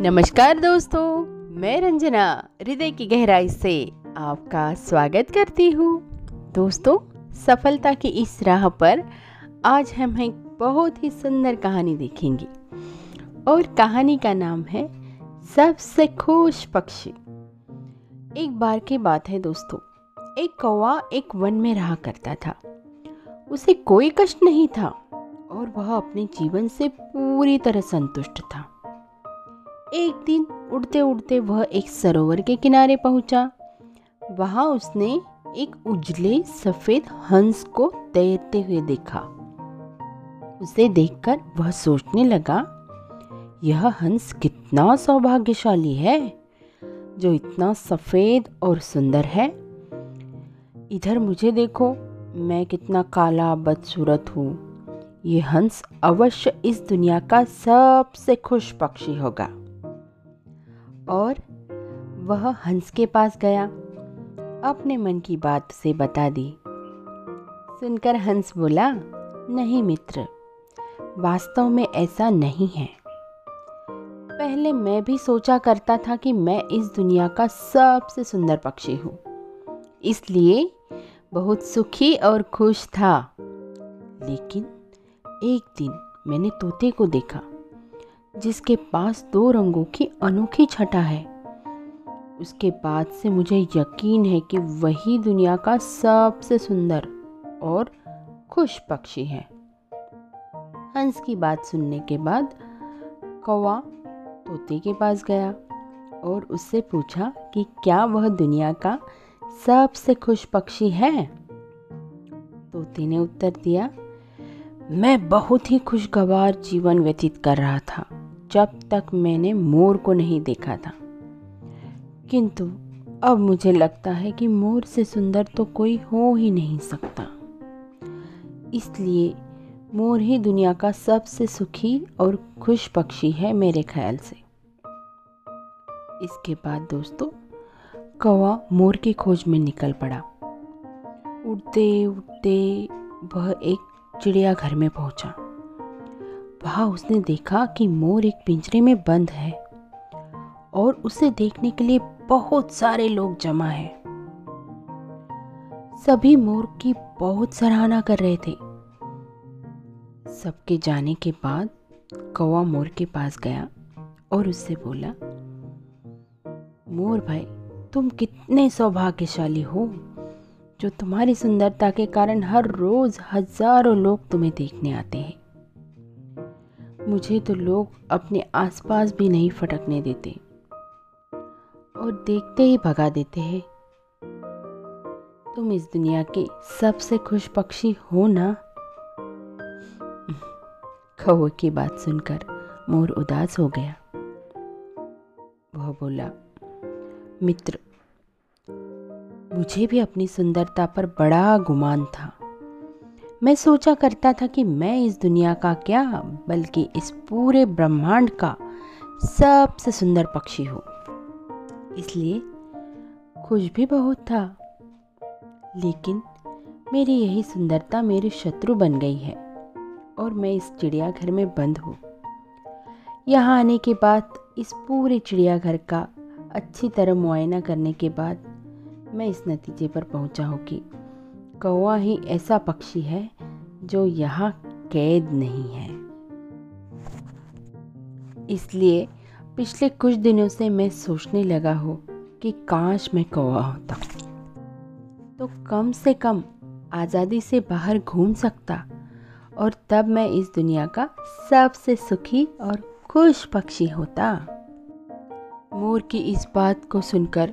नमस्कार दोस्तों, मैं रंजना, हृदय की गहराई से आपका स्वागत करती हूँ। दोस्तों, सफलता की इस राह पर आज हम एक बहुत ही सुंदर कहानी देखेंगे। और कहानी का नाम है, सबसे खुश पक्षी। एक बार की बात है दोस्तों, एक कौवा एक वन में रहा करता था। उसे कोई कष्ट नहीं था और वह अपने जीवन से पूरी तरह संतुष्ट था। एक दिन उड़ते उड़ते वह एक सरोवर के किनारे पहुँचा। वहाँ उसने एक उजले सफ़ेद हंस को तैरते हुए देखा। उसे देखकर वह सोचने लगा, यह हंस कितना सौभाग्यशाली है, जो इतना सफ़ेद और सुंदर है। इधर मुझे देखो, मैं कितना काला बदसूरत हूँ। ये हंस अवश्य इस दुनिया का सबसे खुश पक्षी होगा। और वह हंस के पास गया, अपने मन की बात से बता दी। सुनकर हंस बोला, नहीं मित्र, वास्तव में ऐसा नहीं है। पहले मैं भी सोचा करता था कि मैं इस दुनिया का सबसे सुंदर पक्षी हूँ, इसलिए बहुत सुखी और खुश था। लेकिन एक दिन मैंने तोते को देखा। जिसके पास दो रंगों की अनोखी छटा है। उसके बाद से मुझे यकीन है कि वही दुनिया का सबसे सुंदर और खुश पक्षी है। हंस की बात सुनने के बाद कौवा तोते के पास गया और उससे पूछा कि क्या वह दुनिया का सबसे खुश पक्षी है? तोते ने उत्तर दिया, मैं बहुत ही खुशगवार जीवन व्यतीत कर रहा था। जब तक मैंने मोर को नहीं देखा था। किंतु अब मुझे लगता है कि मोर से सुंदर तो कोई हो ही नहीं सकता। इसलिए मोर ही दुनिया का सबसे सुखी और खुश पक्षी है मेरे ख्याल से। इसके बाद दोस्तों, कौवा मोर की खोज में निकल पड़ा। उड़ते उड़ते वह एक चिड़ियाघर में पहुँचा। वहाँ उसने देखा कि मोर एक पिंजरे में बंद है और उसे देखने के लिए बहुत सारे लोग जमा हैं। सभी मोर की बहुत सराहना कर रहे थे। सबके जाने के बाद कौवा मोर के पास गया और उससे बोला, मोर भाई, तुम कितने सौभाग्यशाली हो, जो तुम्हारी सुंदरता के कारण हर रोज हज़ारों लोग तुम्हें देखने आते हैं। मुझे तो लोग अपने आसपास भी नहीं फटकने देते। और देखते ही भगा देते हैं। तुम इस दुनिया के सबसे खुश पक्षी हो ना? कौवे की बात सुनकर मोर उदास हो गया। वह बोला, मित्र, मुझे भी अपनी सुंदरता पर बड़ा गुमान था। मैं सोचा करता था कि मैं इस दुनिया का क्या, बल्कि इस पूरे ब्रह्मांड का सबसे सुंदर पक्षी हूँ। इसलिए खुश भी बहुत था, लेकिन मेरी यही सुंदरता मेरी शत्रु बन गई है और मैं इस चिड़ियाघर में बंद हूँ। यहाँ आने के बाद, इस पूरे चिड़ियाघर का अच्छी तरह मुआयना करने के बाद, मैं इस नतीजे पर पहुँचा हूँ कि कौवा ही ऐसा पक्षी है जो यहाँ कैद नहीं है। इसलिए पिछले कुछ दिनों से मैं सोचने लगा हूँ कि काश मैं कौवा होता। तो कम से कम आज़ादी से बाहर घूम सकता और तब मैं इस दुनिया का सबसे सुखी और खुश पक्षी होता। मोर की इस बात को सुनकर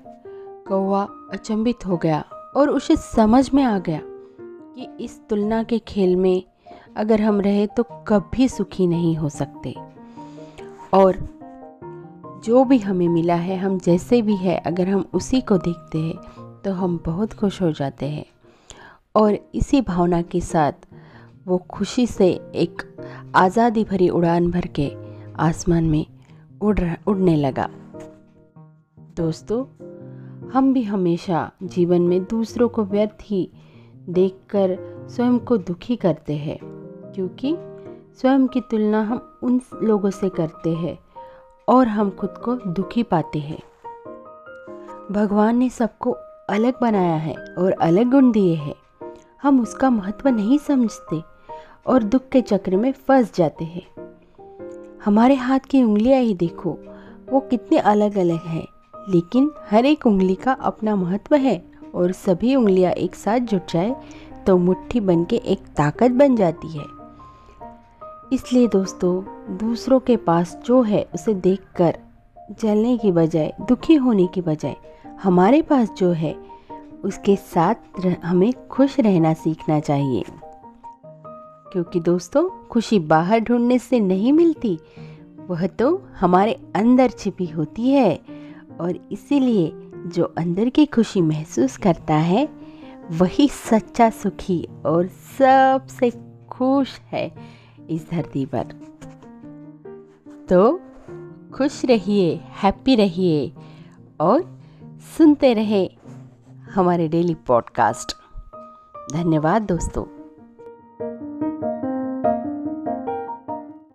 कौवा अचंभित हो गया और उसे समझ में आ गया कि इस तुलना के खेल में अगर हम रहे तो कभी सुखी नहीं हो सकते। और जो भी हमें मिला है, हम जैसे भी है, अगर हम उसी को देखते हैं तो हम बहुत खुश हो जाते हैं। और इसी भावना के साथ वो खुशी से एक आज़ादी भरी उड़ान भर के आसमान में उड़ उड़ने लगा। दोस्तों हम भी हमेशा जीवन में दूसरों को व्यर्थ ही देखकर स्वयं को दुखी करते हैं, क्योंकि स्वयं की तुलना हम उन लोगों से करते हैं और हम खुद को दुखी पाते हैं। भगवान ने सबको अलग बनाया है और अलग गुण दिए हैं। हम उसका महत्व नहीं समझते और दुख के चक्र में फंस जाते हैं। हमारे हाथ की उंगलियाँ ही देखो, वो कितने अलग अलग हैं। लेकिन हर एक उंगली का अपना महत्व है और सभी उंगलियाँ एक साथ जुट जाए तो मुट्ठी बन के एक ताकत बन जाती है। इसलिए दोस्तों, दूसरों के पास जो है, उसे देखकर, जलने की बजाय, दुखी होने की बजाय, हमारे पास जो है, उसके साथ हमें खुश रहना सीखना चाहिए। क्योंकि दोस्तों, खुशी बाहर ढूँढने से नहीं मिलती, वह तो हमारे अंदर छिपी होती है। और इसीलिए जो अंदर की खुशी महसूस करता है, वही सच्चा सुखी और सबसे खुश है इस धरती पर। तो खुश रहिए, हैप्पी रहिए और सुनते रहे हमारे डेली पॉडकास्ट। धन्यवाद दोस्तों।